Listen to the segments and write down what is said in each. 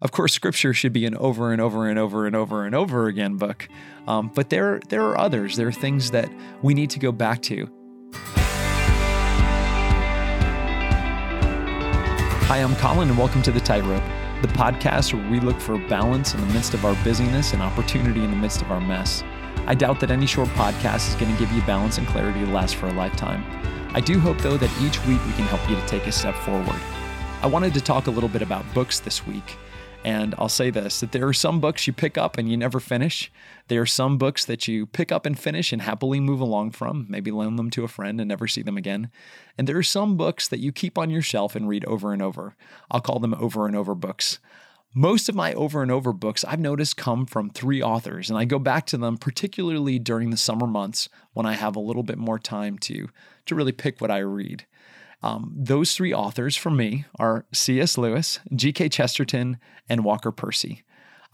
Of course, scripture should be an over and over and over and over and over again book, um, but there, there are others. There are things that we need to go back to. Hi, I'm Colin, and welcome to The Tightrope, the podcast where we look for balance in the midst of our busyness and opportunity in the midst of our mess. I doubt that any short podcast is going to give you balance and clarity to last for a lifetime. I do hope, though, that each week we can help you to take a step forward. I wanted to talk a little bit about books this week. And I'll say this that there are some books you pick up and you never finish. There are some books that you pick up and finish and happily move along from, maybe loan them to a friend and never see them again. And there are some books that you keep on your shelf and read over and over. I'll call them over and over books. Most of my over and over books I've noticed come from three authors, and I go back to them particularly during the summer months when I have a little bit more time to, to really pick what I read. Um, those three authors for me are C.S. Lewis, G.K. Chesterton, and Walker Percy.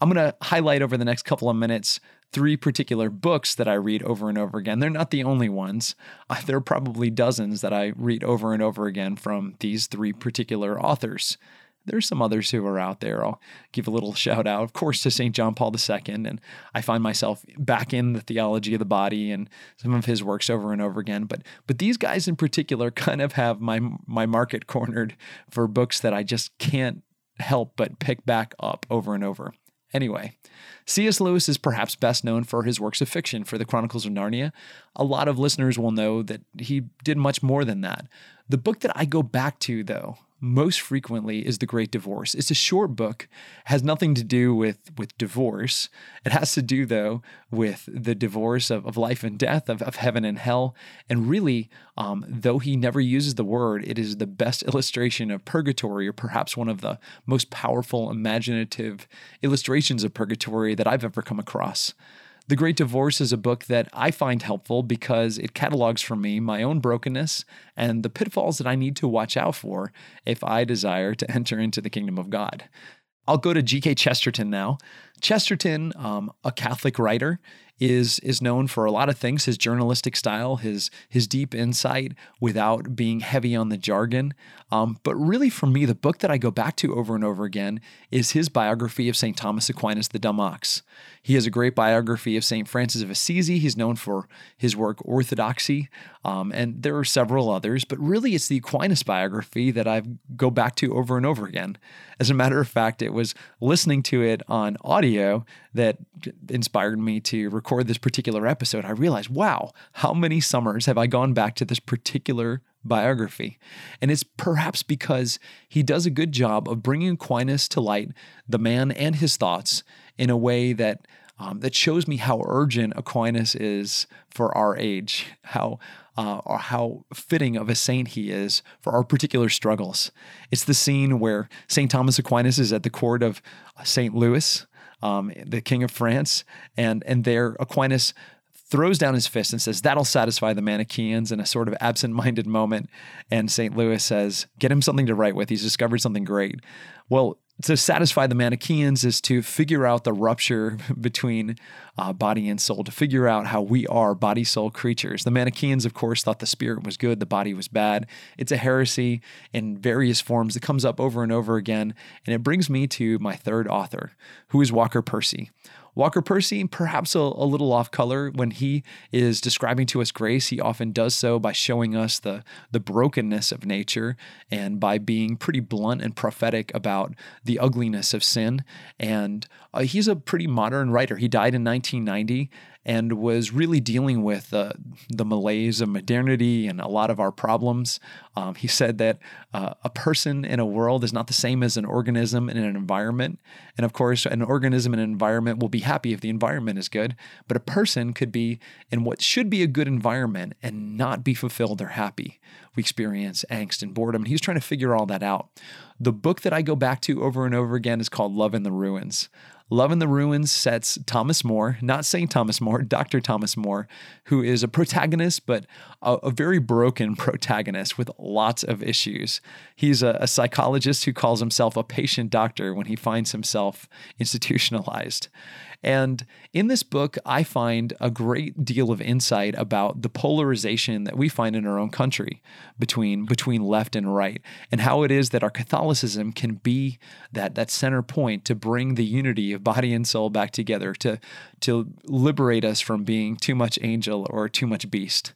I'm going to highlight over the next couple of minutes three particular books that I read over and over again. They're not the only ones. Uh, there are probably dozens that I read over and over again from these three particular authors. There's some others who are out there. I'll give a little shout out, of course, to St. John Paul II. And I find myself back in the theology of the body and some of his works over and over again. But but these guys in particular kind of have my my market cornered for books that I just can't help but pick back up over and over. Anyway, C.S. Lewis is perhaps best known for his works of fiction for the Chronicles of Narnia. A lot of listeners will know that he did much more than that. The book that I go back to, though, most frequently is The Great Divorce. It's a short book, has nothing to do with, with divorce. It has to do, though, with the divorce of, of life and death, of, of heaven and hell. And really, um, though he never uses the word, it is the best illustration of purgatory, or perhaps one of the most powerful, imaginative illustrations of purgatory that I've ever come across. The Great Divorce is a book that I find helpful because it catalogs for me my own brokenness and the pitfalls that I need to watch out for if I desire to enter into the kingdom of God. I'll go to G.K. Chesterton now. Chesterton, um, a Catholic writer, is is known for a lot of things his journalistic style his his deep insight without being heavy on the jargon. Um, but really for me the book that i go back to over and over again is his biography of st thomas aquinas the dumb ox. He has a great biography of st francis of assisi. He's known for his work orthodoxy um, and there are several others but really it's the aquinas biography that i go back to over and over again. As a matter of fact it was listening to it on audio that inspired me to record this particular episode, I realized, wow, how many summers have I gone back to this particular biography? And it's perhaps because he does a good job of bringing Aquinas to light, the man and his thoughts, in a way that um, that shows me how urgent Aquinas is for our age, how uh, or how fitting of a saint he is for our particular struggles. It's the scene where St. Thomas Aquinas is at the court of St. Louis, um, the king of France, and and there Aquinas throws down his fist and says, That'll satisfy the Manichaeans in a sort of absent minded moment. And St. Louis says, Get him something to write with. He's discovered something great. Well, to satisfy the Manichaeans is to figure out the rupture between uh, body and soul, to figure out how we are body soul creatures. The Manichaeans, of course, thought the spirit was good, the body was bad. It's a heresy in various forms that comes up over and over again. And it brings me to my third author, who is Walker Percy. Walker Percy, perhaps a, a, little off color when he is describing to us grace, he often does so by showing us the, the brokenness of nature and by being pretty blunt and prophetic about the ugliness of sin. And uh, he's a pretty modern writer. He died in 1990 and was really dealing with uh, the malaise of modernity and a lot of our problems. Um, he said that uh, a person in a world is not the same as an organism in an environment. And of course, an organism in an environment will be happy if the environment is good, but a person could be in what should be a good environment and not be fulfilled or happy. We experience angst and boredom. And he's trying to figure all that out. The book that I go back to over and over again is called Love in the Ruins. Love in the Ruins sets Thomas More, not St. Thomas More, Dr. Thomas More, who is a protagonist, but a, a very broken protagonist with lots of issues. He's a, a psychologist who calls himself a patient doctor when he finds himself institutionalized. And in this book, I find a great deal of insight about the polarization that we find in our own country between between left and right, and how it is that our Catholicism can be that that center point to bring the unity of body and soul back together, to to liberate us from being too much angel or too much beast.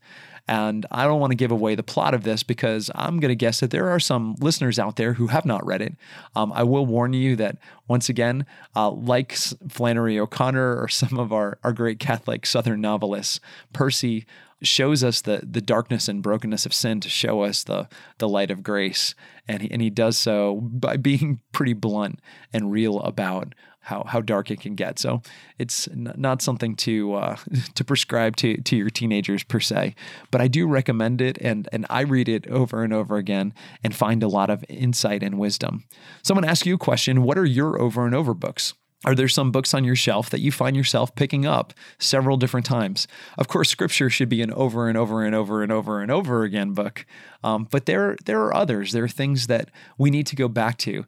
And I don't want to give away the plot of this because I'm going to guess that there are some listeners out there who have not read it. Um, I will warn you that, once again, uh, like Flannery O'Connor or some of our, our great Catholic Southern novelists, Percy shows us the the darkness and brokenness of sin to show us the the light of grace and he, and he does so by being pretty blunt and real about how how dark it can get. So it's n- not something to uh, to prescribe to to your teenagers per se, but I do recommend it, and and I read it over and over again and find a lot of insight and wisdom. Someone ask you a question: What are your over and over books? Are there some books on your shelf that you find yourself picking up several different times? Of course, scripture should be an over and over and over and over and over again book, um, but there there are others. There are things that we need to go back to.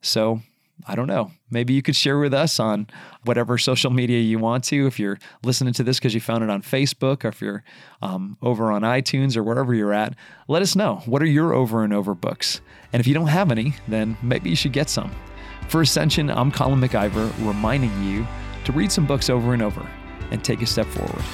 So I don't know. Maybe you could share with us on whatever social media you want to. If you're listening to this because you found it on Facebook, or if you're um, over on iTunes or wherever you're at, let us know. What are your over and over books? And if you don't have any, then maybe you should get some. For Ascension, I'm Colin MacIver, reminding you to read some books over and over and take a step forward.